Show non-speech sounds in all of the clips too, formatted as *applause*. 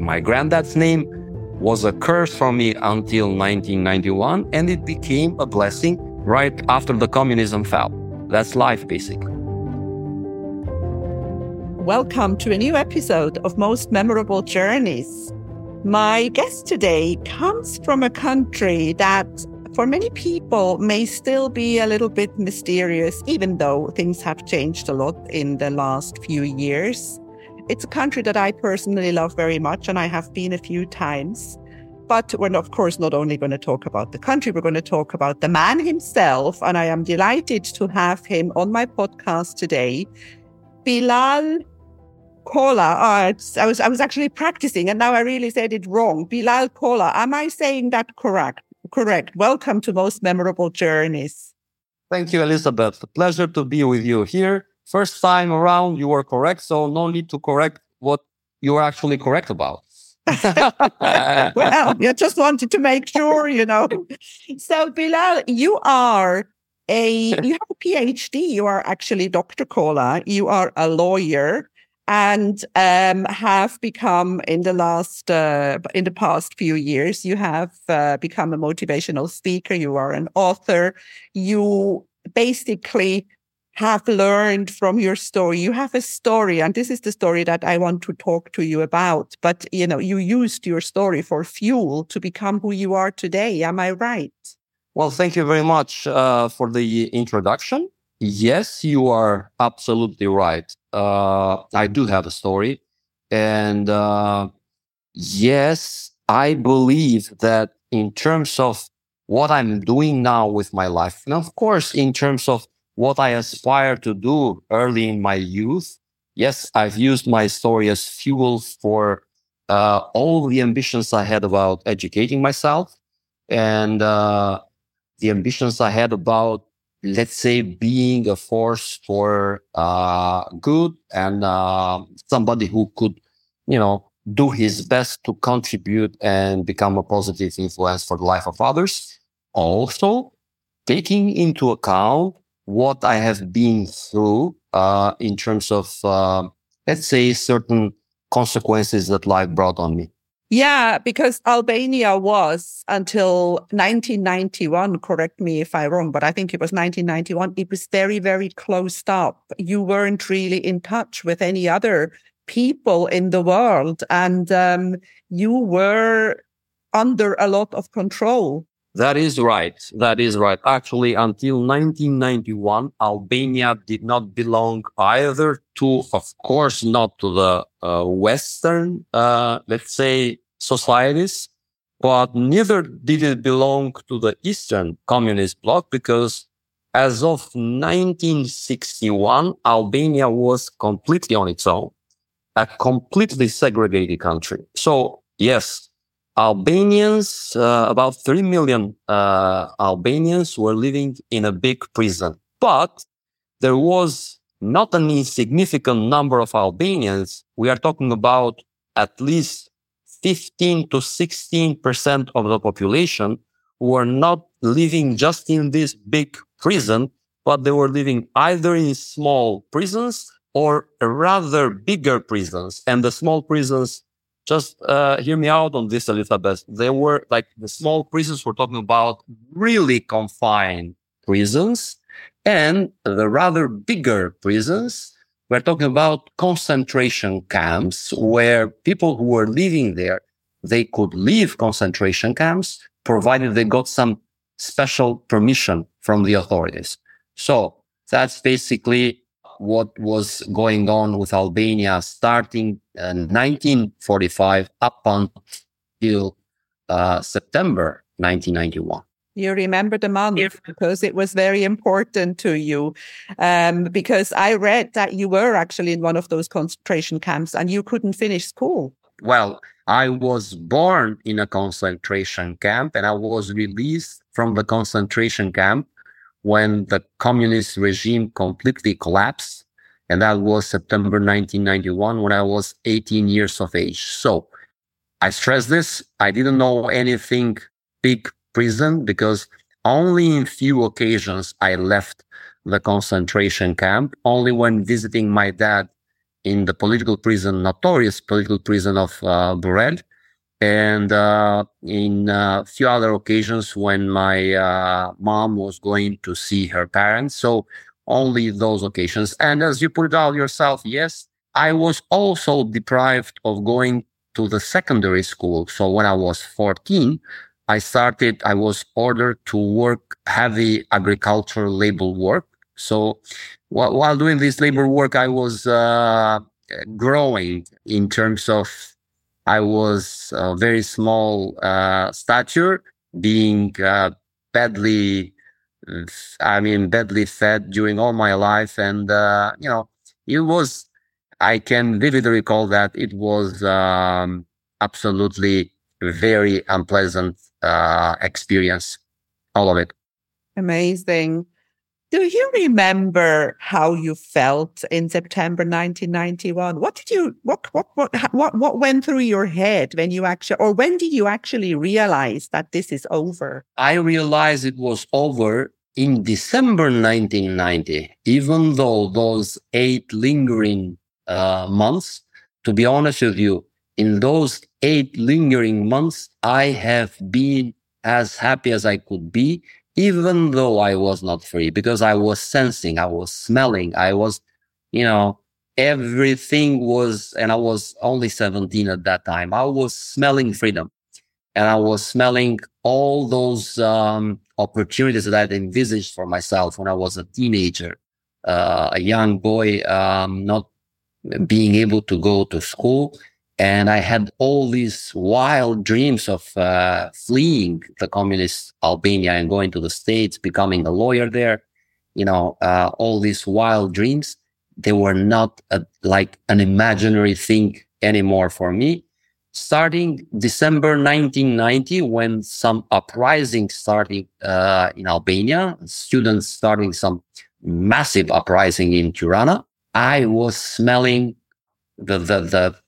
my granddad's name was a curse for me until 1991, and it became a blessing right after the communism fell. That's life, basically. Welcome to a new episode of Most Memorable Journeys. My guest today comes from a country that for many people may still be a little bit mysterious, even though things have changed a lot in the last few years. It's a country that I personally love very much, and I have been a few times. But we're, of course, not only going to talk about the country, we're going to talk about the man himself. And I am delighted to have him on my podcast today. Bilal Kola. Oh, I was I was actually practicing, and now I really said it wrong. Bilal Kola. Am I saying that correct? Correct. Welcome to Most Memorable Journeys. Thank you, Elizabeth. Pleasure to be with you here. First time around, you were correct, so no need to correct what you were actually correct about. *laughs* well, you just wanted to make sure, you know. So, Bilal, you are a you have a PhD. You are actually Dr. Kola. You are a lawyer and um, have become in the last uh, in the past few years you have uh, become a motivational speaker you are an author you basically have learned from your story. You have a story and this is the story that i want to talk to you about. But you know you used your story for fuel to become who you are today. Am i right? Well thank you very much uh, for the introduction. Yes you are absolutely right. Uh, I do have a story. And uh, yes, I believe that in terms of what I'm doing now with my life, and of course, in terms of what I aspire to do early in my youth, yes, I've used my story as fuel for uh, all the ambitions I had about educating myself and uh, the ambitions I had about let's say being a force for uh, good and uh, somebody who could you know do his best to contribute and become a positive influence for the life of others. Also taking into account what i have been through uh, in terms of uh, let's say certain consequences that life brought on me yeah, because Albania was until 1991, correct me if I'm wrong, but I think it was 1991, it was very, very closed up. You weren't really in touch with any other people in the world and um, you were under a lot of control. That is right. That is right. Actually, until 1991, Albania did not belong either to, of course, not to the uh, Western, uh, let's say, societies, but neither did it belong to the Eastern communist bloc because as of 1961, Albania was completely on its own, a completely segregated country. So yes, Albanians, uh, about 3 million uh, Albanians were living in a big prison. But there was not an insignificant number of Albanians. We are talking about at least 15 to 16% of the population who are not living just in this big prison, but they were living either in small prisons or rather bigger prisons. And the small prisons just uh, hear me out on this, Elizabeth. They were like the small prisons we're talking about really confined prisons and the rather bigger prisons. We're talking about concentration camps where people who were living there, they could leave concentration camps provided they got some special permission from the authorities. So that's basically what was going on with Albania starting in 1945 up until uh, September 1991. You remember the month because it was very important to you. Um, because I read that you were actually in one of those concentration camps and you couldn't finish school. Well, I was born in a concentration camp and I was released from the concentration camp when the communist regime completely collapsed. And that was September 1991 when I was 18 years of age. So I stress this. I didn't know anything big prison because only in few occasions I left the concentration camp. Only when visiting my dad in the political prison, notorious political prison of uh, Burrel. And uh, in a few other occasions when my uh, mom was going to see her parents. So only those occasions. And as you put it out yourself, yes, I was also deprived of going to the secondary school. So when I was 14, I started, I was ordered to work heavy agricultural labor work. So while, while doing this labor work, I was uh, growing in terms of, I was very small uh, stature, being uh, badly, I mean, badly fed during all my life. And, uh, you know, it was, I can vividly recall that it was um, absolutely very unpleasant uh, experience, all of it. Amazing. Do you remember how you felt in September 1991? What did you, what, what, what, what, what went through your head when you actually, or when did you actually realize that this is over? I realized it was over in December 1990, even though those eight lingering uh, months, to be honest with you, in those eight lingering months, I have been as happy as I could be, even though I was not free, because I was sensing, I was smelling, I was, you know, everything was, and I was only 17 at that time. I was smelling freedom and I was smelling all those um, opportunities that I envisaged for myself when I was a teenager, uh, a young boy, um, not being able to go to school and I had all these wild dreams of uh, fleeing the communist Albania and going to the States, becoming a lawyer there. You know, uh, all these wild dreams, they were not a, like an imaginary thing anymore for me. Starting December 1990, when some uprising started uh, in Albania, students starting some massive uprising in Tirana, I was smelling the, the, the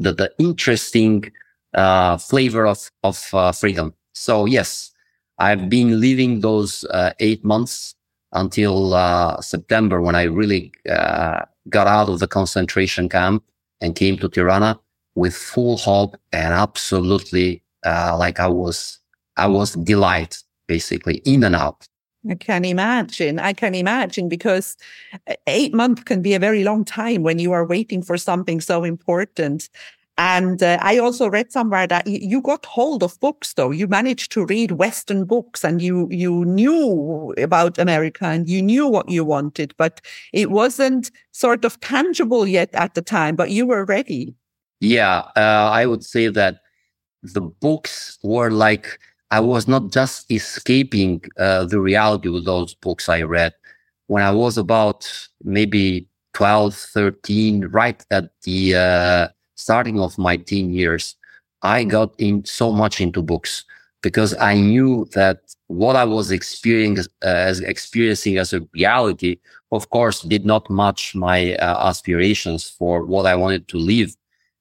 the, the interesting uh, flavor of, of uh, freedom. So yes, I've been living those uh, eight months until uh, September when I really uh, got out of the concentration camp and came to Tirana with full hope and absolutely uh, like I was, I was delight basically in and out. I can imagine. I can imagine because eight months can be a very long time when you are waiting for something so important. And uh, I also read somewhere that you got hold of books, though. You managed to read Western books and you, you knew about America and you knew what you wanted, but it wasn't sort of tangible yet at the time, but you were ready. Yeah. Uh, I would say that the books were like, I was not just escaping uh, the reality with those books I read. When I was about maybe 12, 13, right at the uh, starting of my teen years, I got in so much into books because I knew that what I was experiencing uh, as experiencing as a reality, of course, did not match my uh, aspirations for what I wanted to live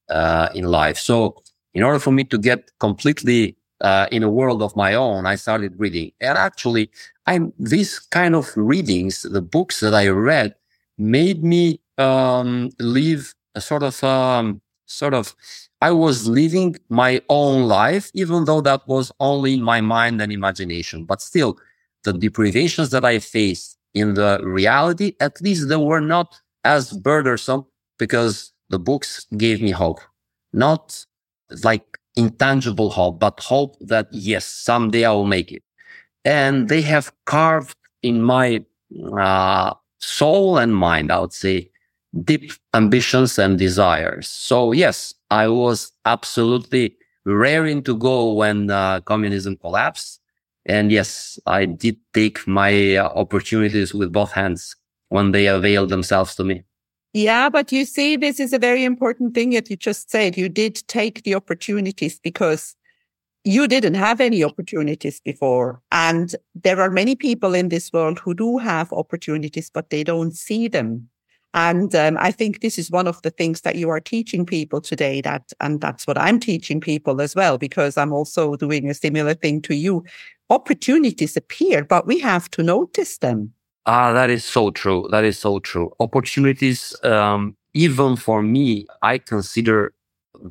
uh, in life. So, in order for me to get completely uh, in a world of my own, I started reading. And actually, I'm these kind of readings, the books that I read, made me um, live a sort of um, sort of I was living my own life, even though that was only in my mind and imagination. But still, the deprivations that I faced in the reality, at least they were not as burdensome because the books gave me hope. Not like intangible hope, but hope that yes, someday I will make it. And they have carved in my uh, soul and mind, I would say, deep ambitions and desires. So yes, I was absolutely raring to go when uh, communism collapsed. And yes, I did take my uh, opportunities with both hands when they availed themselves to me. Yeah, but you see, this is a very important thing that you just said. You did take the opportunities because you didn't have any opportunities before. And there are many people in this world who do have opportunities, but they don't see them. And um, I think this is one of the things that you are teaching people today. That and that's what I'm teaching people as well, because I'm also doing a similar thing to you. Opportunities appear, but we have to notice them. Ah, that is so true. That is so true. Opportunities, um, even for me, I consider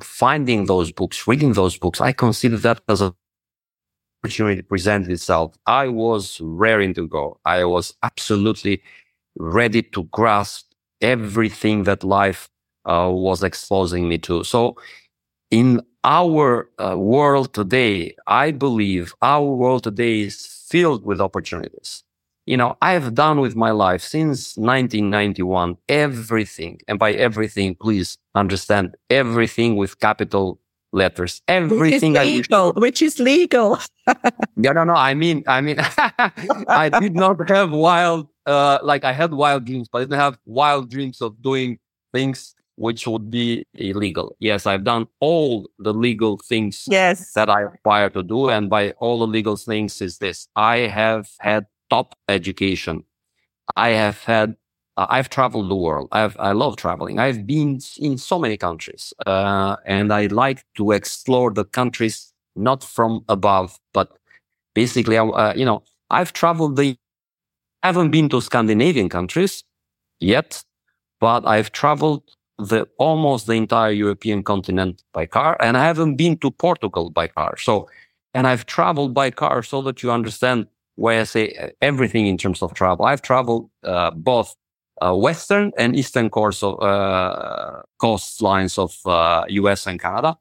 finding those books, reading those books, I consider that as an opportunity presented itself. I was raring to go. I was absolutely ready to grasp everything that life uh, was exposing me to. So in our uh, world today, I believe our world today is filled with opportunities. You know, I've done with my life since 1991 everything. And by everything, please understand everything with capital letters. Everything which is legal. I, which is legal. yeah, no, no. I mean, I mean, *laughs* I did not have wild, uh, like I had wild dreams, but I didn't have wild dreams of doing things which would be illegal. Yes, I've done all the legal things yes. that I require to do. And by all the legal things is this. I have had top education. I have had, uh, I've traveled the world. I've, I love traveling. I've been in so many countries. Uh, and I like to explore the countries not from above, but basically, uh, you know, I've traveled the, haven't been to Scandinavian countries yet, but I've traveled the almost the entire European continent by car, and I haven't been to Portugal by car. So, and I've traveled by car so that you understand why I say uh, everything in terms of travel. I've traveled uh, both uh, western and eastern coast of uh, coastlines of U.S. Uh, and Canada.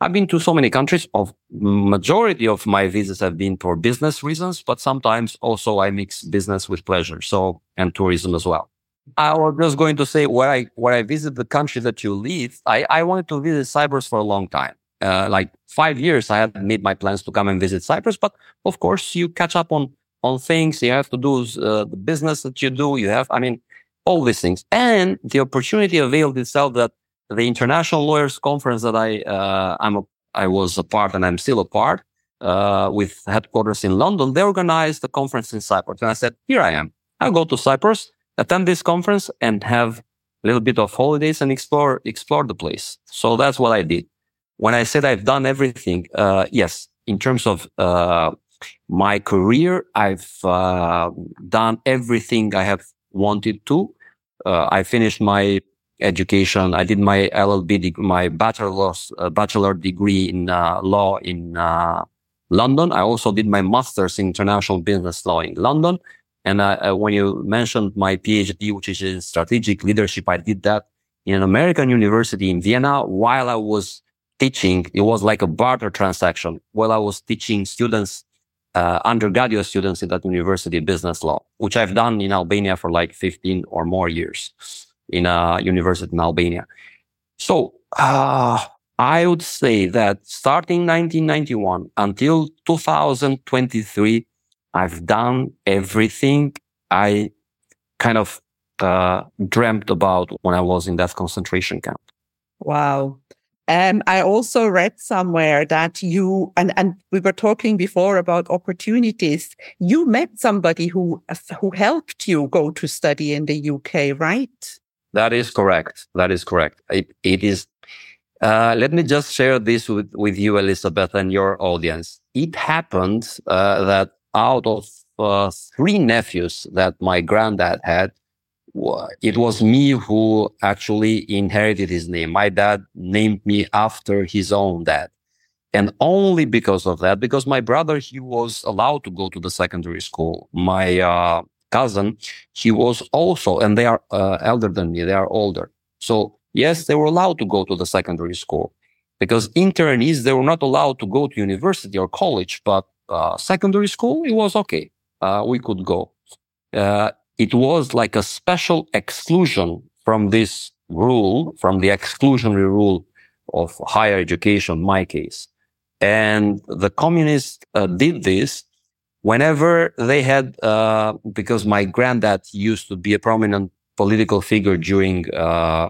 I've been to so many countries. Of majority of my visits have been for business reasons, but sometimes also I mix business with pleasure. So and tourism as well. I was just going to say where I when I visit the country that you live, I, I wanted to visit Cyprus for a long time. Uh, like five years, I had made my plans to come and visit Cyprus, but of course you catch up on on things. You have to do uh, the business that you do. You have, I mean, all these things, and the opportunity availed itself that the International Lawyers Conference that I uh, I'm a, I was a part and I'm still a part uh, with headquarters in London. They organized a conference in Cyprus, and I said, here I am. I'll go to Cyprus attend this conference and have a little bit of holidays and explore explore the place. So that's what I did. When I said I've done everything, uh, yes, in terms of uh, my career, I've uh, done everything I have wanted to. Uh, I finished my education. I did my LLB, my bachelor's uh, bachelor degree in uh, law in London. I also did my master's in international business law in London. And when you mentioned my PhD, which is in strategic leadership, I did that in an American university in Vienna while I was teaching. It was like a barter transaction while I was teaching students, uh, undergraduate students in that university business law, which I've done in Albania for like 15 or more years in a university in Albania. So, uh, I would say that starting 1991 until 2023, I've done everything I kind of uh, dreamt about when I was in that concentration camp. Wow. And I also read somewhere that you, and, and we were talking before about opportunities. You met somebody who, who helped you go to study in the UK, right? That is correct. That is correct. it, it is. Uh, let me just share this with, with you, Elizabeth, and your audience. It happened uh, that out of uh, three nephews that my granddad had, it was me who actually inherited his name. My dad named me after his own dad. And only because of that, because my brother, he was allowed to go to the secondary school. My uh, cousin, he was also, and they are uh, elder than me, they are older. So yes, they were allowed to go to the secondary school because internees, they were not allowed to go to university or college, but uh, secondary school, it was okay. Uh, we could go. It was like a special exclusion from this rule, from the exclusionary rule of higher education, my case. And the communists uh, did this whenever they had, uh, because my granddad used to be a prominent political figure during, uh,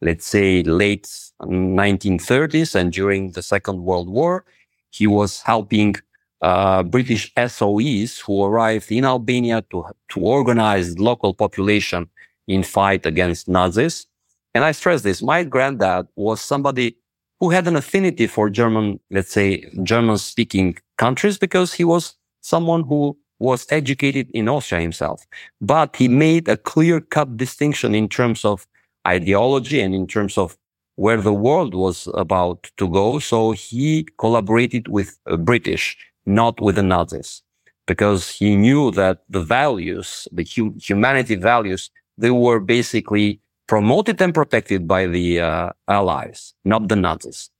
let's say, late 1930s and during the Second World War. He was helping uh, British SOEs who arrived in Albania to, to organize local population in fight against Nazis. And I stress this. My granddad was somebody who had an affinity for German, let's say, German speaking countries because he was someone who was educated in Austria himself. But he made a clear cut distinction in terms of ideology and in terms of where the world was about to go. So he collaborated with British, not with the Nazis, because he knew that the values, the hu- humanity values, they were basically promoted and protected by the uh, Allies, not the Nazis.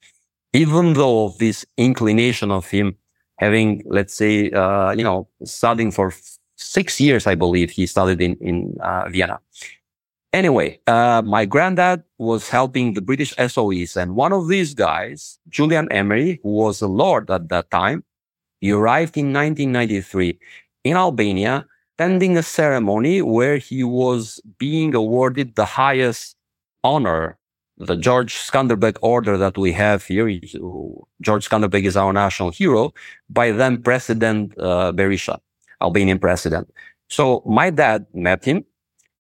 Even though this inclination of him having, let's say, uh, you know, studying for six years, I believe he studied in, in uh, Vienna. Anyway, uh, my granddad was helping the British SOEs and one of these guys, Julian Emery, who was a lord at that time, he arrived in 1993 in Albania, attending a ceremony where he was being awarded the highest honor, the George Skanderbeg order that we have here. George Skanderbeg is our national hero by then President uh, Berisha, Albanian president. So my dad met him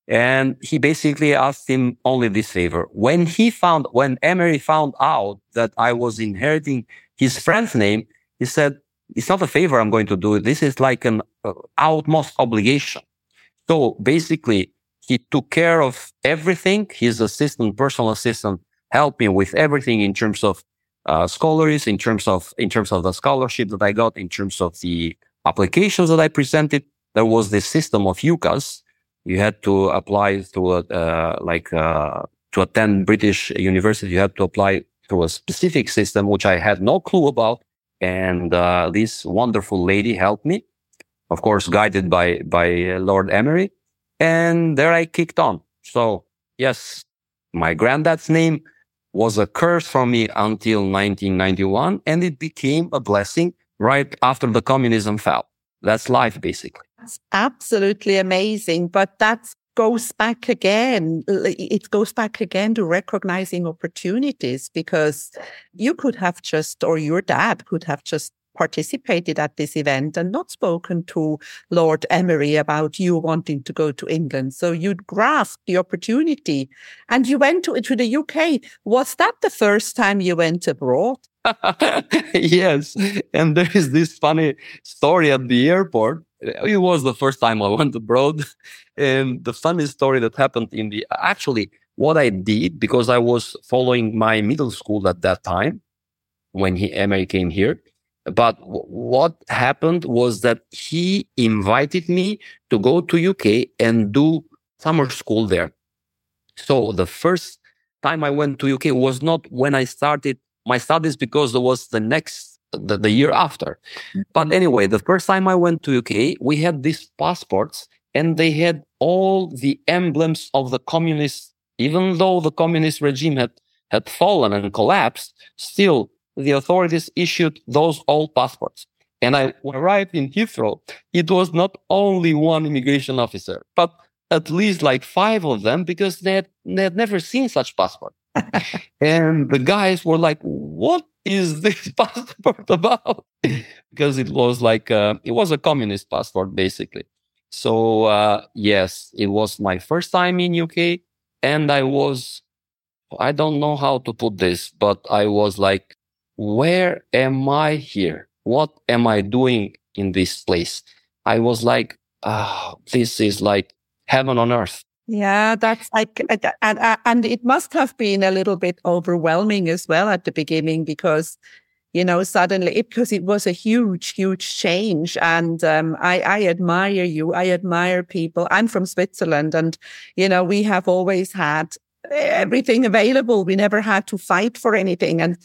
and he basically asked him only this favor. When he found, when Emery found out that I was inheriting his friend's name, he said, it's not a favor I'm going to do. This is like an uh, utmost obligation. So basically, he took care of everything. His assistant, personal assistant, helped me with everything in terms of uh, scholaries, in terms of in terms of the scholarship that I got, in terms of the applications that I presented. There was this system of UCAS, you had to apply to a, uh, like uh, to attend British university. You had to apply through a specific system, which I had no clue about. And uh, this wonderful lady helped me, of course, guided by by Lord Emery. And there I kicked on. So yes, my granddad's name was a curse for me until 1991, and it became a blessing right after the communism fell. That's life, basically. That's absolutely amazing. But that goes back again. It goes back again to recognizing opportunities because you could have just, or your dad could have just participated at this event and not spoken to Lord Emery about you wanting to go to England. So you'd grasped the opportunity and you went to, to the UK. Was that the first time you went abroad? *laughs* yes. And there is this funny story at the airport. It was the first time I *laughs* went abroad. And the funny story that happened in the, actually, what I did, because I was following my middle school at that time when he, came here. But w- what happened was that he invited me to go to UK and do summer school there. So the first time I went to UK was not when I started my studies because it was the next the, the year after. But mm-hmm. anyway, the first time I went to UK, we had these passports and they had all the emblems of the communist, even though the communist regime had, had fallen and collapsed, still the authorities issued those old passports. And I arrived in Heathrow. It was not only one immigration officer, but at least like five of them because they had, they had never seen such passport and the guys were like, what is this *laughs* passport about? because it was like, uh, it was a communist passport, basically. So, uh, yes, it was my first time in UK. And I was, I don't know how to put this, but I was like, where am I here? What am I doing in this place? I was like, oh, this is like heaven on earth. Yeah, that's like, and, and it must have been a little bit overwhelming as well at the beginning because, you know, suddenly, it, because it was a huge, huge change. And um, I, I admire you. I admire people. I'm from Switzerland and, you know, we have always had everything available. We never had to fight for anything. And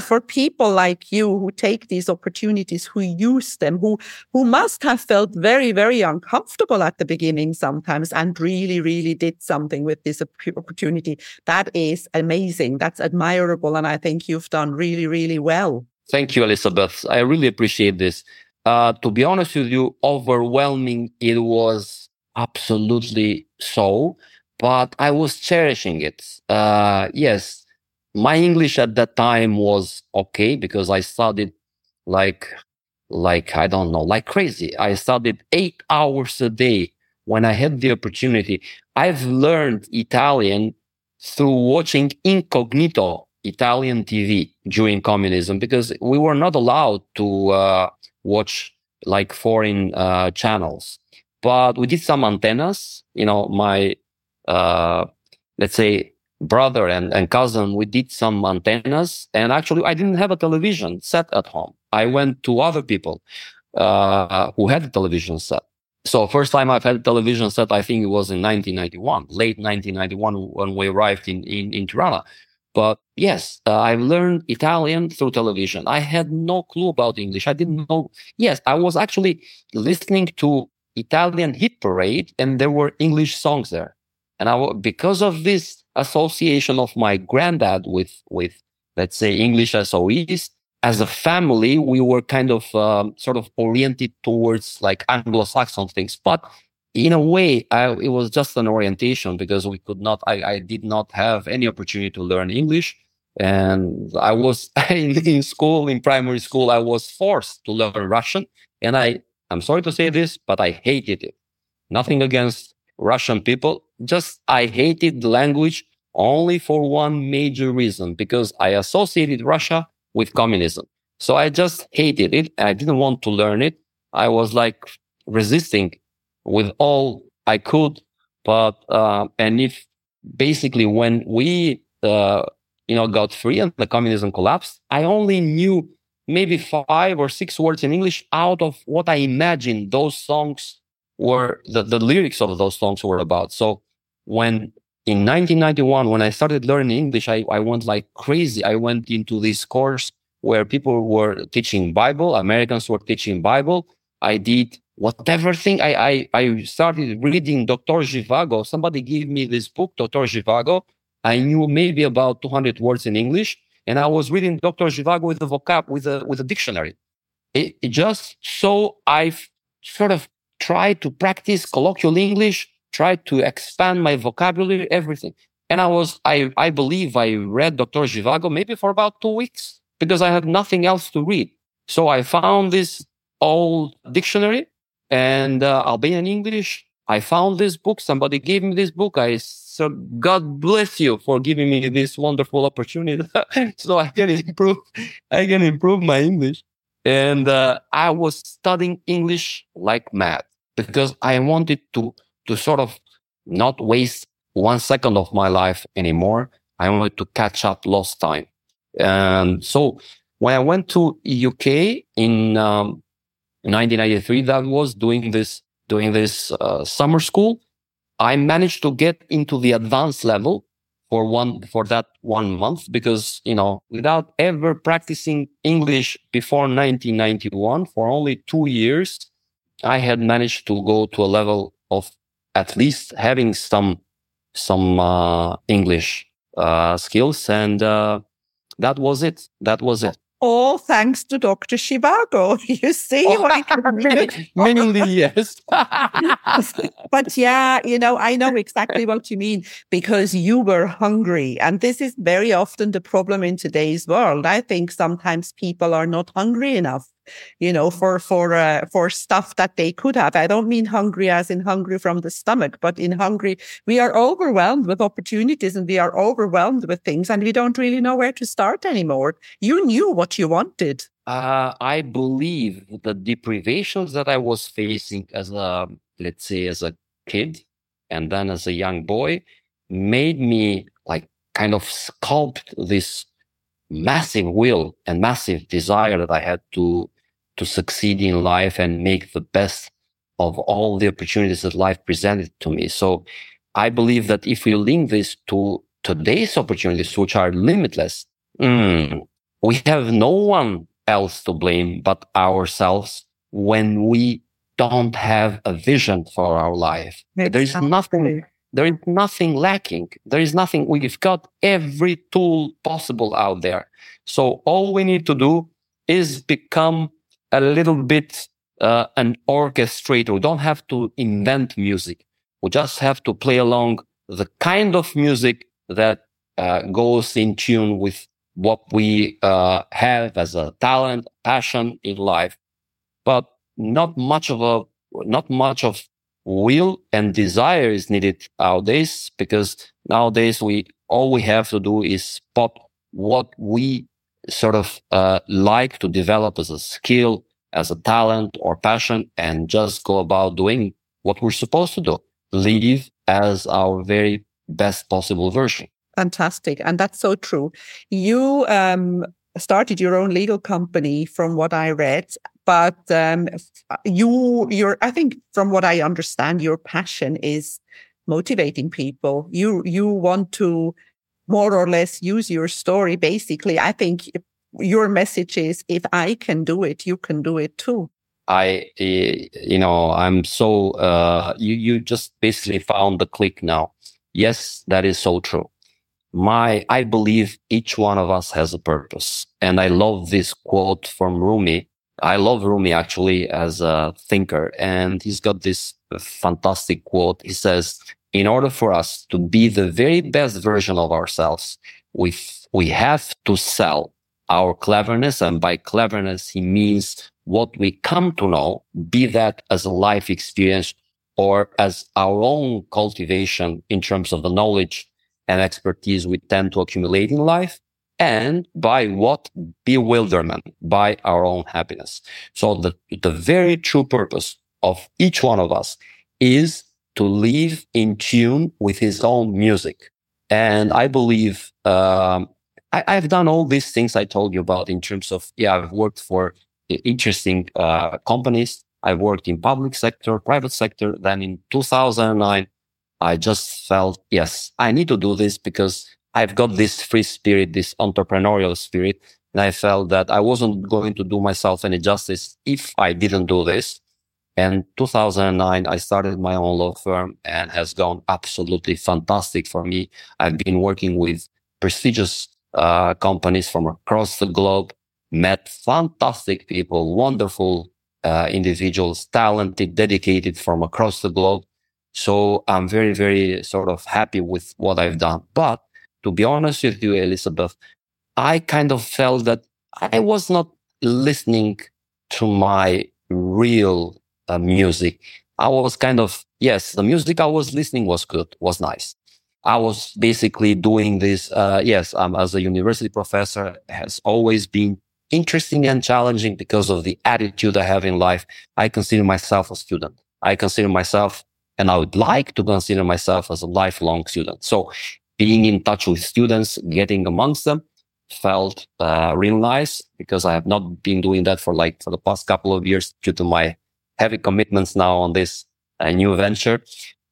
for people like you who take these opportunities, who use them, who, who must have felt very, very uncomfortable at the beginning sometimes and really, really did something with this opportunity. That is amazing. That's admirable. And I think you've done really, really well. Thank you, Elizabeth. I really appreciate this. Uh, to be honest with you, overwhelming it was absolutely so, but I was cherishing it. Uh, yes, my English at that time was okay because I studied like, like, I don't know, like crazy. I studied eight hours a day when I had the opportunity. I've learned Italian through watching incognito Italian TV during communism because we were not allowed to uh, watch like foreign uh, channels. But we did some antennas. You know, my uh, let's say brother and, and cousin, we did some antennas. And actually, I didn't have a television set at home. I went to other people uh, who had a television set. So first time I've had a television set, I think it was in 1991, late 1991 when we arrived in, in, in Tirana. But yes, uh, I learned Italian through television. I had no clue about English. I didn't know. Yes, I was actually listening to Italian hit parade and there were English songs there. And I, because of this association of my granddad with, with, let's say English SOEs, as a family, we were kind of um, sort of oriented towards like Anglo-Saxon things. But in a way, I, it was just an orientation because we could not, I, I, did not have any opportunity to learn English. And I was *laughs* in, in school, in primary school, I was forced to learn Russian. And I, I'm sorry to say this, but I hated it. Nothing against Russian people. Just I hated the language only for one major reason, because I associated Russia with communism. So I just hated it. I didn't want to learn it. I was like resisting with all I could. But, uh, and if basically when we, uh, you know, got free and the communism collapsed, I only knew maybe five or six words in English out of what I imagined those songs were, the, the lyrics of those songs were about. So when in 1991, when I started learning English, I, I went like crazy. I went into this course where people were teaching Bible. Americans were teaching Bible. I did whatever thing I, I, I started reading Dr. Zhivago. Somebody gave me this book, Dr. Zhivago. I knew maybe about 200 words in English and I was reading Dr. Zhivago with a vocab, with a, with a dictionary. It, it just so I've sort of tried to practice colloquial English, tried to expand my vocabulary, everything. And I was, I, I believe I read Dr. Zhivago maybe for about two weeks because I had nothing else to read. So I found this old dictionary and uh, Albanian English. I found this book. Somebody gave me this book. I so God bless you for giving me this wonderful opportunity, *laughs* so I can improve. I can improve my English. And uh, I was studying English like mad because I wanted to to sort of not waste one second of my life anymore. I wanted to catch up lost time. And so when I went to UK in um, 1993, that was doing this, doing this uh, summer school. I managed to get into the advanced level for one, for that one month because, you know, without ever practicing English before 1991 for only two years, I had managed to go to a level of at least having some, some, uh, English, uh, skills. And, uh, that was it. That was it all thanks to Dr. Zhivago. *laughs* You see oh, what *laughs* Mainly, yes. *laughs* but yeah, you know, I know exactly what you mean because you were hungry. And this is very often the problem in today's world. I think sometimes people are not hungry enough you know, for for uh, for stuff that they could have. I don't mean hungry as in hungry from the stomach, but in hungry, we are overwhelmed with opportunities and we are overwhelmed with things, and we don't really know where to start anymore. You knew what you wanted. Uh, I believe the deprivations that I was facing as a, let's say, as a kid, and then as a young boy, made me like kind of sculpt this massive will and massive desire that I had to to succeed in life and make the best of all the opportunities that life presented to me. So I believe that if we link this to today's opportunities, which are limitless, mm, we have no one else to blame but ourselves when we don't have a vision for our life. There is nothing, there is nothing lacking. There is nothing. We've got every tool possible out there. So all we need to do is become a little bit uh, an orchestrator. We don't have to invent music. We just have to play along the kind of music that uh, goes in tune with what we uh, have as a talent, passion in life. But not much of a, not much of will and desire is needed nowadays because nowadays we, all we have to do is spot what we sort of uh, like to develop as a skill, as a talent or passion, and just go about doing what we're supposed to do. Live as our very best possible version. Fantastic. And that's so true. You um, started your own legal company from what I read, but um, you, your, I think from what I understand, your passion is motivating people. You, you want to more or less use your story. Basically, I think your message is if I can do it, you can do it too. I, eh, you know, I'm so, uh, you, you just basically found the click now. Yes, that is so true. My, I believe each one of us has a purpose. And I love this quote from Rumi. I love Rumi actually as a thinker and he's got this fantastic quote. He says, in order for us to be the very best version of ourselves, we, we have to sell our cleverness. And by cleverness, he means what we come to know, be that as a life experience or as our own cultivation in terms of the knowledge and expertise we tend to accumulate in life and by what bewilderment by our own happiness. So the, the very true purpose of each one of us is to live in tune with his own music. And I believe, um, I, have done all these things I told you about in terms of, yeah, I've worked for interesting uh, companies. I worked in public sector, private sector. Then in 2009, I just felt, yes, I need to do this because I've got this free spirit, this entrepreneurial spirit. And I felt that I wasn't going to do myself any justice if I didn't do this. And 2009, I started my own law firm and has gone absolutely fantastic for me. I've been working with prestigious uh, companies from across the globe met fantastic people, wonderful uh, individuals, talented, dedicated from across the globe. So I'm very, very sort of happy with what I've done. But to be honest with you, Elizabeth, I kind of felt that I was not listening to my real uh, music. I was kind of, yes, the music I was listening was good, was nice. I was basically doing this. Uh, yes, um, as a university professor has always been interesting and challenging because of the attitude I have in life. I consider myself a student. I consider myself, and I would like to consider myself as a lifelong student. So being in touch with students, getting amongst them felt uh, real nice because I have not been doing that for like for the past couple of years due to my heavy commitments now on this uh, new venture.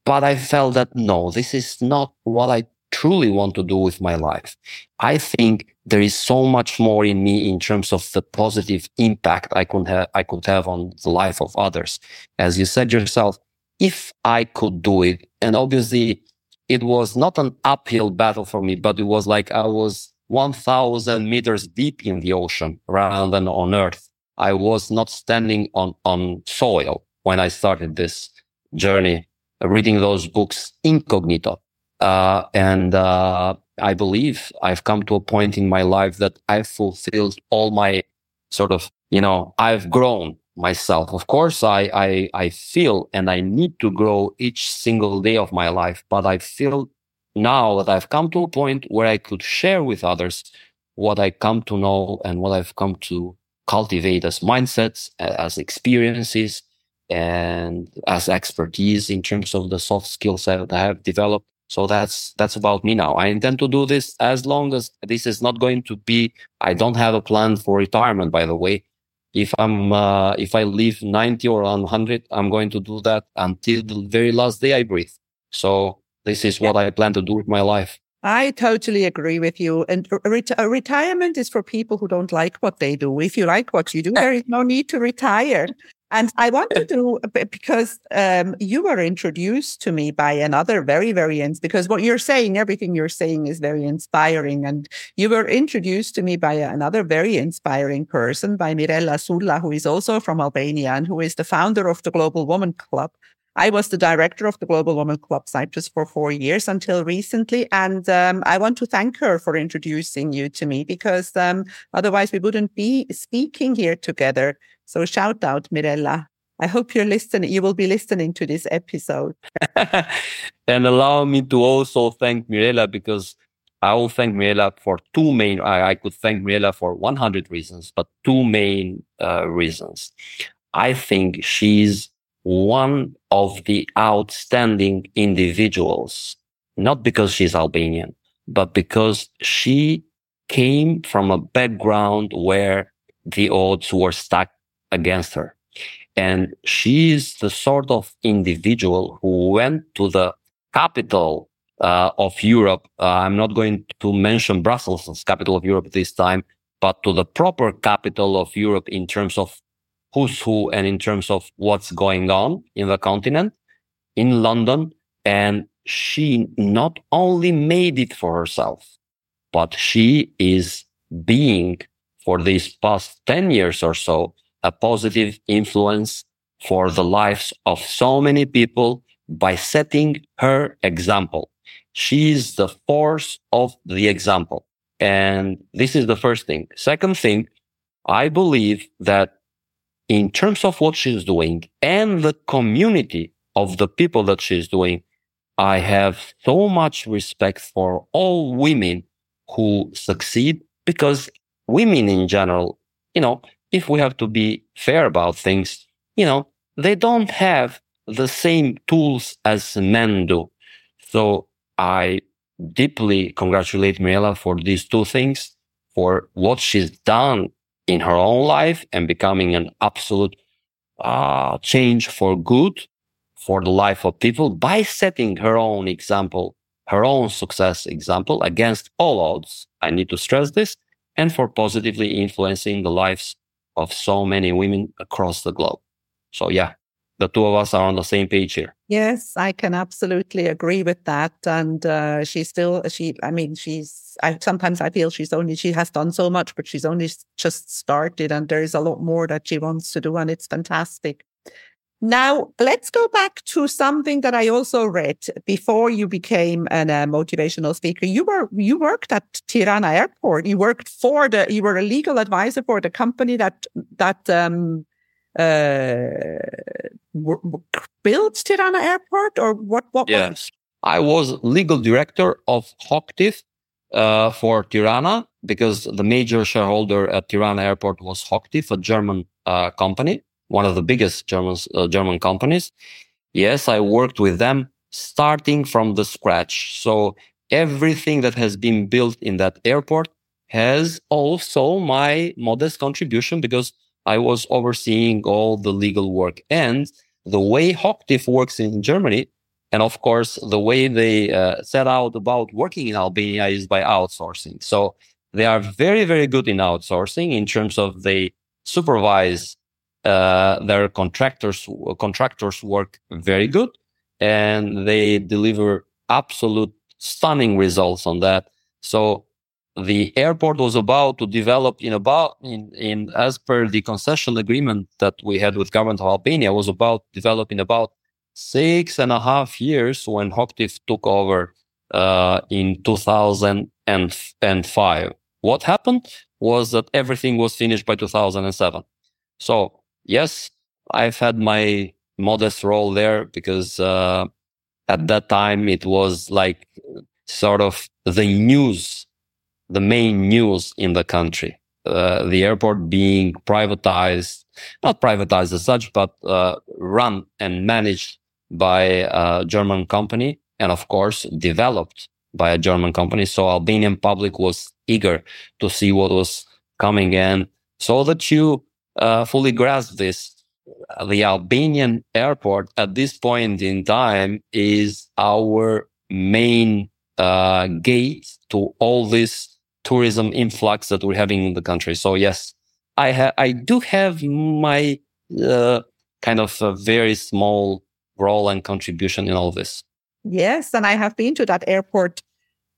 But I felt that no, this is not what I truly want to do with my life. I think there is so much more in me in terms of the positive impact I could have, I could have on the life of others. As you said yourself, if I could do it, and obviously it was not an uphill battle for me, but it was like I was 1000 meters deep in the ocean rather than on earth. I was not standing on, on soil when I started this journey, reading those books incognito. Uh, and uh, I believe I've come to a point in my life that I've fulfilled all my sort of, you know, I've grown myself. Of course, I, I, I feel and I need to grow each single day of my life, but I feel now that I've come to a point where I could share with others what I come to know and what I've come to cultivate as mindsets, as experiences, and as expertise in terms of the soft skills that I have developed. So that's, that's about me now. I intend to do this as long as this is not going to be, I don't have a plan for retirement, by the way. If I'm, uh, if I live 90 or 100, I'm going to do that until the very last day I breathe. So this is what I plan to do with my life. I totally agree with you. And retirement is for people who don't like what they do. If you like what you do, there is no need to retire. And I wanted to, because um, you were introduced to me by another very, very, because what you're saying, everything you're saying is very inspiring. And you were introduced to me by another very inspiring person, by Mirela Sula, who is also from Albania and who is the founder of the Global Woman Club. I was the director of the Global Woman Club Cyprus for four years until recently. And um, I want to thank her for introducing you to me because um, otherwise we wouldn't be speaking here together. So shout out, Mirela. I hope you're listening. You will be listening to this episode. *laughs* *laughs* and allow me to also thank Mirela because I will thank Mirela for two main. I, I, could thank Mirela for 100 reasons, but two main uh, reasons. I think she's one of the outstanding individuals, not because she's Albanian, but because she came from a background where the odds were stacked against her. And she is the sort of individual who went to the capital uh, of Europe. Uh, I'm not going to mention Brussels as capital of Europe this time, but to the proper capital of Europe in terms of who's who and in terms of what's going on in the continent in London. And she not only made it for herself, but she is being for these past 10 years or so, a positive influence for the lives of so many people by setting her example. She is the force of the example. And this is the first thing. Second thing, I believe that in terms of what she's doing and the community of the people that she's doing, I have so much respect for all women who succeed because women in general, you know, if we have to be fair about things, you know, they don't have the same tools as men do. So I deeply congratulate Mirela for these two things, for what she's done in her own life and becoming an absolute uh, change for good for the life of people by setting her own example, her own success example against all odds. I need to stress this and for positively influencing the lives of so many women across the globe. So yeah, the two of us are on the same page here. Yes, I can absolutely agree with that. And uh, she's still, she, I mean, she's, I sometimes I feel she's only, she has done so much, but she's only just started and there's a lot more that she wants to do. And it's fantastic. Now, let's go back to something that I also read before you became a uh, motivational speaker. You were you worked at Tirana Airport. You worked for the you were a legal advisor for the company that that um, built Tirana Airport, or what? What? Yes, I was legal director of HOCHTIEF uh, for Tirana because the major shareholder at Tirana Airport was HOCHTIEF, a German uh, company one of the biggest German, uh, German companies. Yes, I worked with them starting from the scratch. So everything that has been built in that airport has also my modest contribution because I was overseeing all the legal work and the way HOCHTIEF works in Germany. And of course, the way they uh, set out about working in Albania is by outsourcing. So they are very, very good in outsourcing in terms of they supervise uh, their contractors contractors work very good and they deliver absolute stunning results on that. So the airport was about to develop in about in, in as per the concession agreement that we had with government of Albania was about developing about six and a half years when HOCHTIEF took over uh, in 2005. What happened was that everything was finished by 2007. So yes, I've had my modest role there because uh, at that time it was like sort of the news, the main news in the country. Uh, the airport being privatized, not privatized as such, but uh, run and managed by a German company, and of course developed by a German company. So Albanian public was eager to see what was coming in, so that you uh, fully grasp this. The Albanian airport at this point in time is our main uh, gate to all this tourism influx that we're having in the country. So yes, I ha- I do have my uh, kind of very small role and contribution in all this. Yes, and I have been to that airport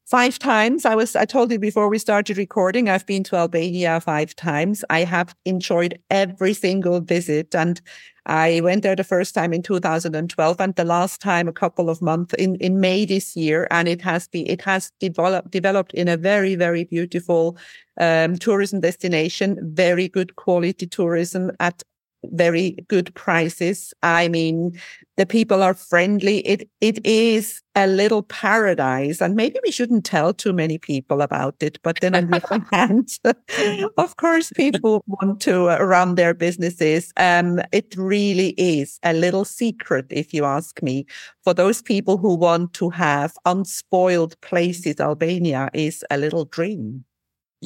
five times. I was, I told you before we started recording, I've been to Albania five times. I have enjoyed every single visit and I went there the first time in 2012 and the last time a couple of months in, in May this year. And it has been, it has developed, developed in a very, very beautiful, um, tourism destination, very good quality tourism at very good prices. I mean, the people are friendly. It it is a little paradise, and maybe we shouldn't tell too many people about it. But then on the other *laughs* hand, *laughs* of course, people want to run their businesses. Um, it really is a little secret, if you ask me, for those people who want to have unspoiled places. Albania is a little dream.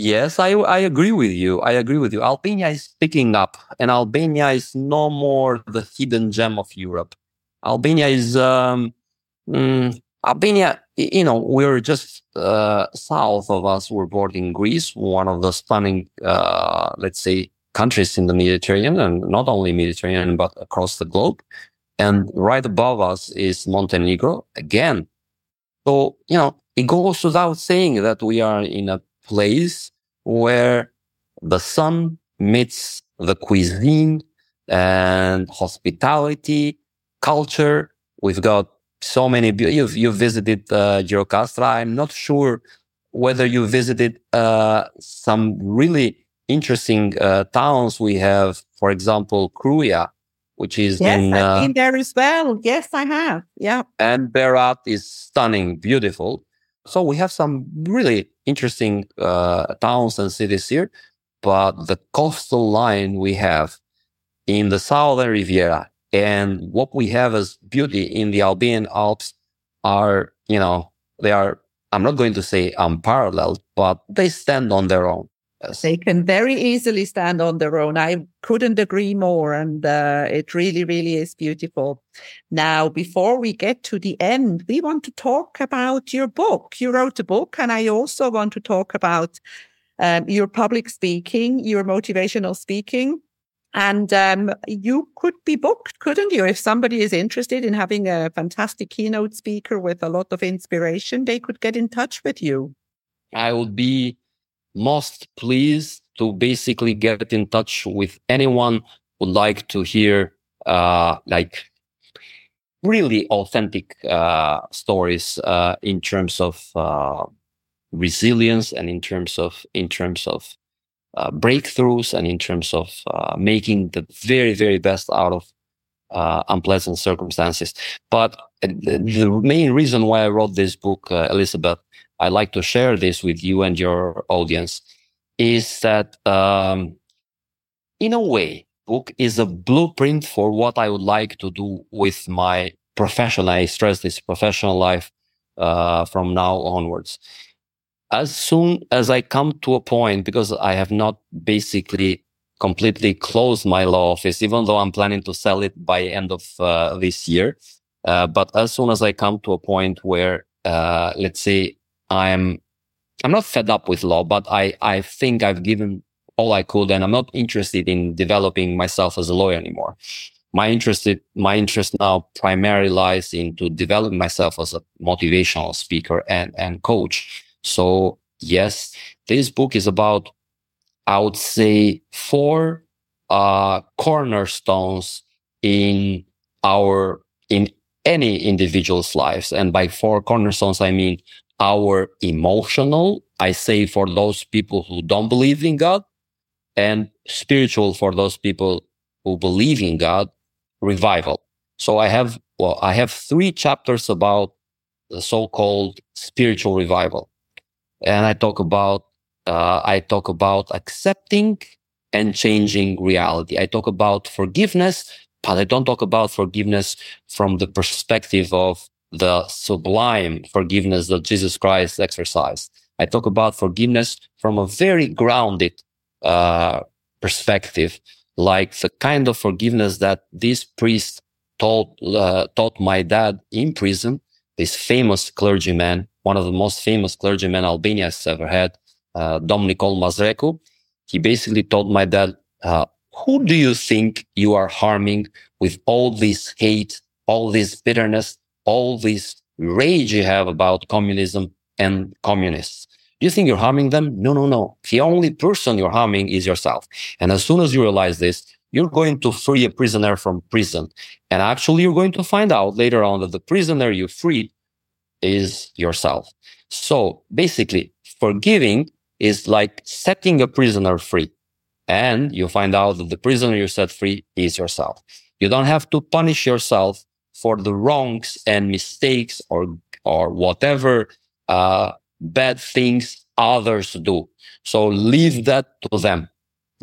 Yes, I, I agree with you. I agree with you. Albania is picking up, and Albania is no more the hidden gem of Europe. Albania is, um, mm, Albania, you know, we're just uh, south of us. We're bordering Greece, one of the stunning, uh, let's say, countries in the Mediterranean, and not only Mediterranean, but across the globe. And right above us is Montenegro again. So, you know, it goes without saying that we are in a place where the sun meets the cuisine and hospitality, culture. We've got so many. You've, you've visited uh, Gjirokastra. I'm not sure whether you visited uh, some really interesting uh, towns. We have, for example, Kruja, which is yes, in, uh, in there as well. Yes, I have. Yeah. And Berat is stunning, beautiful. So we have some really interesting uh, towns and cities here, but the coastal line we have in the southern Riviera and what we have as beauty in the Albanian Alps are, you know, they are, I'm not going to say unparalleled, but they stand on their own. Yes. They can very easily stand on their own. I couldn't agree more. And uh, it really, really is beautiful. Now, before we get to the end, we want to talk about your book. You wrote a book, and I also want to talk about um, your public speaking, your motivational speaking. And um, you could be booked, couldn't you? If somebody is interested in having a fantastic keynote speaker with a lot of inspiration, they could get in touch with you. I would be most pleased to basically get in touch with anyone would like to hear uh, like really authentic uh, stories uh, in terms of uh, resilience and in terms of in terms of uh, breakthroughs and in terms of uh, making the very very best out of unpleasant circumstances. But the, main reason why I wrote this book, Elizabeth, I like to share this with you and your audience is that, um, in a way, book is a blueprint for what I would like to do with my professional. I stress this professional life, uh, from now onwards. As soon as I come to a point, because I have not basically completely closed my law office, even though I'm planning to sell it by end of uh, this year. Uh, but as soon as I come to a point where, uh, let's say I'm I'm not fed up with law, but I I think I've given all I could, and I'm not interested in developing myself as a lawyer anymore. My interest my interest now primarily lies into developing myself as a motivational speaker and and coach. So yes, this book is about I would say four uh, cornerstones in our in any individual's lives, and by four cornerstones I mean our emotional, I say for those people who don't believe in God, and spiritual for those people who believe in God, revival. So I have, well, I have three chapters about the so-called spiritual revival. And I talk about, uh, I talk about accepting and changing reality. I talk about forgiveness, but I don't talk about forgiveness from the perspective of the sublime forgiveness that Jesus Christ exercised. I talk about forgiveness from a very grounded uh, perspective, like the kind of forgiveness that this priest taught uh, taught my dad in prison. This famous clergyman, one of the most famous clergymen Albania has ever had, uh, Dom Nicol Mazreku. He basically told my dad, uh, "Who do you think you are harming with all this hate, all this bitterness, all this rage you have about communism and communists. Do you think you're harming them? No, no, no. The only person you're harming is yourself. And as soon as you realize this, you're going to free a prisoner from prison. And actually, you're going to find out later on that the prisoner you freed is yourself. So basically, forgiving is like setting a prisoner free. and you find out that the prisoner you set free is yourself. You don't have to punish yourself for the wrongs and mistakes or or whatever uh, bad things others do. So leave that to them.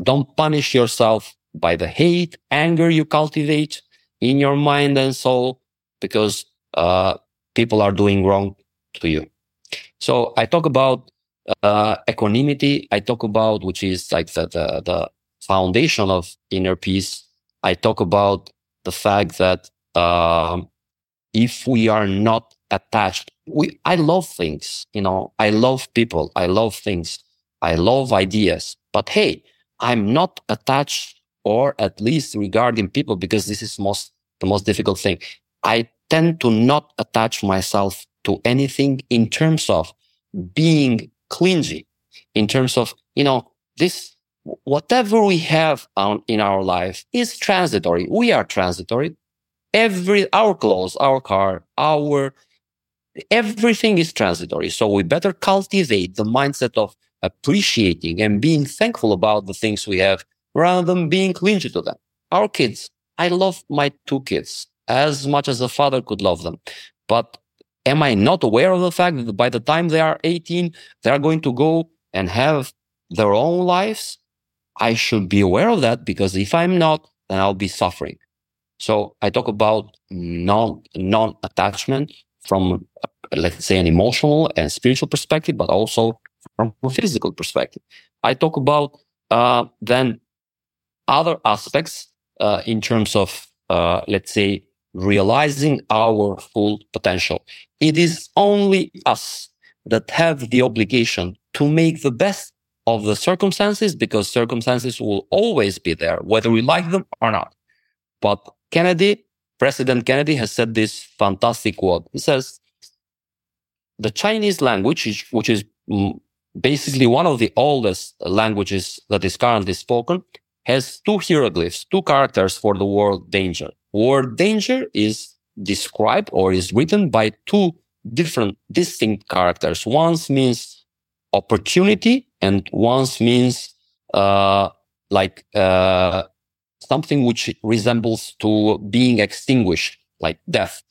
Don't punish yourself by the hate, anger you cultivate in your mind and soul because uh, people are doing wrong to you. So I talk about uh, equanimity. I talk about which is like the, the the foundation of inner peace. I talk about the fact that um, if we are not attached, we I love things. You know, I love people. I love things. I love ideas. But hey, I'm not attached, or at least regarding people, because this is most the most difficult thing. I tend to not attach myself to anything in terms of being clingy, in terms of, you know, this, whatever we have on, in our life is transitory. We are transitory. Every, our clothes, our car, our, everything is transitory. So we better cultivate the mindset of appreciating and being thankful about the things we have rather than being clingy to them. Our kids, I love my two kids as much as a father could love them. But am I not aware of the fact that by the time they are 18, they are going to go and have their own lives? I should be aware of that because if I'm not, then I'll be suffering. So I talk about non, non-attachment from, let's say, an emotional and spiritual perspective, but also from a physical perspective. I talk about, uh, then other aspects, uh, in terms of, uh, let's say, realizing our full potential. It is only us that have the obligation to make the best of the circumstances because circumstances will always be there, whether we like them or not. But Kennedy, President Kennedy has said this fantastic quote. He says, the Chinese language, which is basically one of the oldest languages that is currently spoken, has two hieroglyphs, two characters for the word danger. Word danger is described or is written by two different distinct characters. One means opportunity and one means uh, like uh, something which resembles to being extinguished, like death.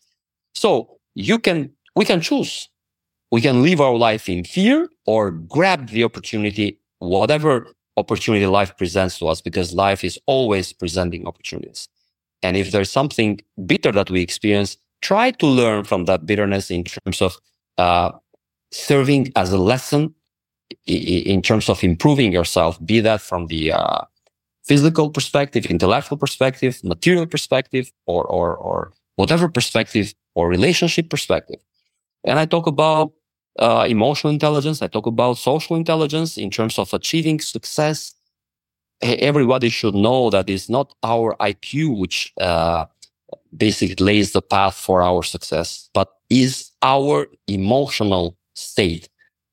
So you can, we can choose. We can live our life in fear or grab the opportunity, whatever opportunity life presents to us, because life is always presenting opportunities. And if there's something bitter that we experience, try to learn from that bitterness in terms of uh, serving as a lesson in terms of improving yourself, be that from the uh, physical perspective, intellectual perspective, material perspective, or, or, or whatever perspective or relationship perspective. And I talk about uh, emotional intelligence. I talk about social intelligence in terms of achieving success everybody should know that it's not our IQ which uh, basically lays the path for our success, but is our emotional state.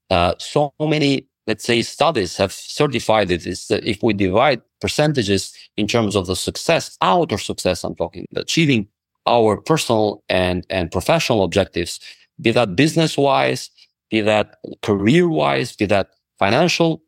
Uh, so many, let's say, studies have certified it is that if we divide percentages in terms of the success, outer success, I'm talking achieving our personal and, and professional objectives, be that business wise, be that career wise, be that financial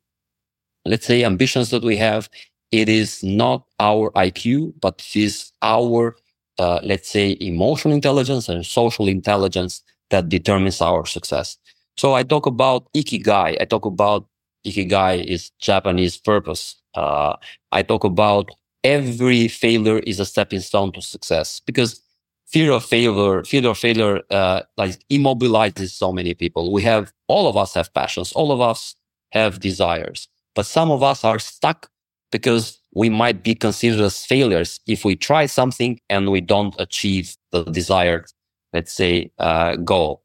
let's say ambitions that we have, it is not our IQ, but it is our, uh, let's say emotional intelligence and social intelligence that determines our success. So I talk about ikigai. I talk about ikigai is Japanese purpose. Uh, I talk about every failure is a stepping stone to success because fear of failure, fear of failure, uh, like immobilizes so many people. We have, all of us have passions. All of us have desires. But some of us are stuck because we might be considered as failures if we try something and we don't achieve the desired, let's say, uh, goal.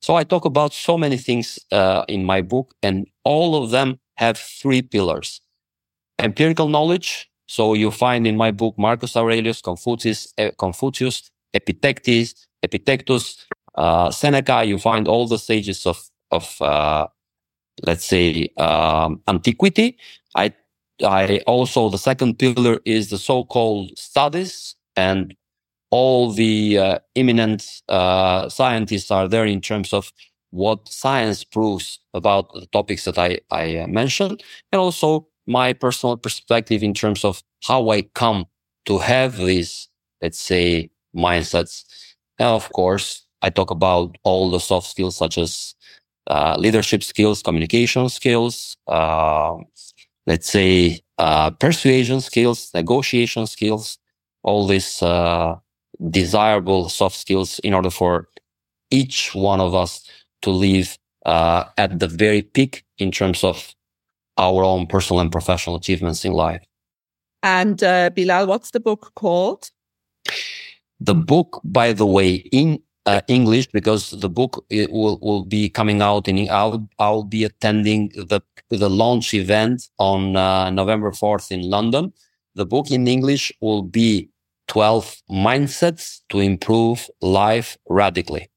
So I talk about so many things uh, in my book, and all of them have three pillars: empirical knowledge. So you find in my book Marcus Aurelius, Confucius, Confucius, Epictetus, Epictetus, uh, Seneca. You find all the sages of of uh, let's say, um, antiquity. I, I also, the second pillar is the so-called studies and all the uh, eminent uh, scientists are there in terms of what science proves about the topics that I, I uh, mentioned. And also my personal perspective in terms of how I come to have these, let's say, mindsets. And of course, I talk about all the soft skills such as uh, leadership skills, communication skills, uh, let's say, uh, persuasion skills, negotiation skills, all these uh, desirable soft skills in order for each one of us to live uh, at the very peak in terms of our own personal and professional achievements in life. And uh, Bilal, what's the book called? The book, by the way, in uh, English, because the book will, will be coming out in, I'll, I'll be attending the, the launch event on uh, November 4th in London. The book in English will be 12 mindsets to improve life radically.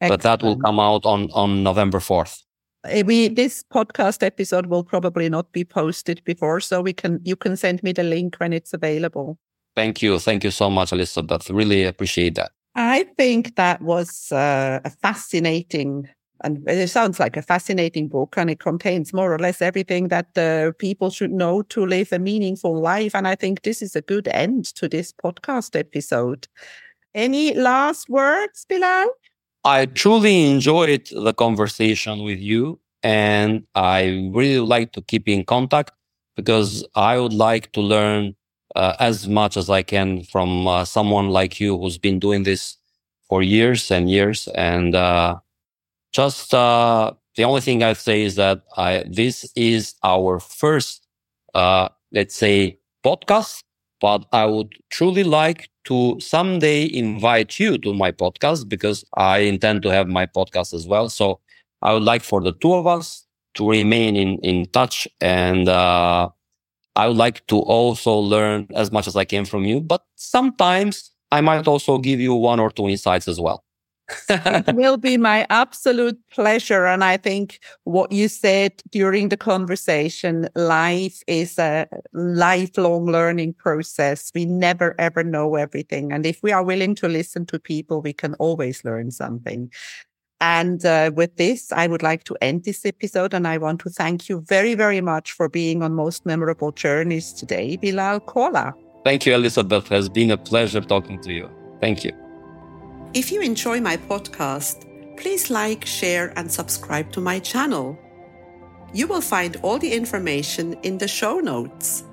Excellent. But that will come out on, on November 4th. Eh, we this podcast episode will probably not be posted before, so we can you can send me the link when it's available. Thank you, thank you so much, Elizabeth. Really appreciate that. I think that was uh, a fascinating and it sounds like a fascinating book and it contains more or less everything that uh, people should know to live a meaningful life. And I think this is a good end to this podcast episode. Any last words, Bilal? I truly enjoyed the conversation with you and I really like to keep in contact because I would like to learn uh, as much as I can from uh, someone like you who's been doing this for years and years. And uh, just uh, the only thing I say is that I, this is our first, uh, let's say, podcast. But I would truly like to someday invite you to my podcast because I intend to have my podcast as well. So I would like for the two of us to remain in, in touch and, uh, I would like to also learn as much as I can from you, but sometimes I might also give you one or two insights as well. It *laughs* will be my absolute pleasure. And I think what you said during the conversation, life is a lifelong learning process. We never ever know everything. And if we are willing to listen to people, we can always learn something. And uh, with this, I would like to end this episode. And I want to thank you very, very much for being on Most Memorable Journeys today, Bilal Kola. Thank you, Elizabeth. It has been a pleasure talking to you. Thank you. If you enjoy my podcast, please like, share, and subscribe to my channel. You will find all the information in the show notes.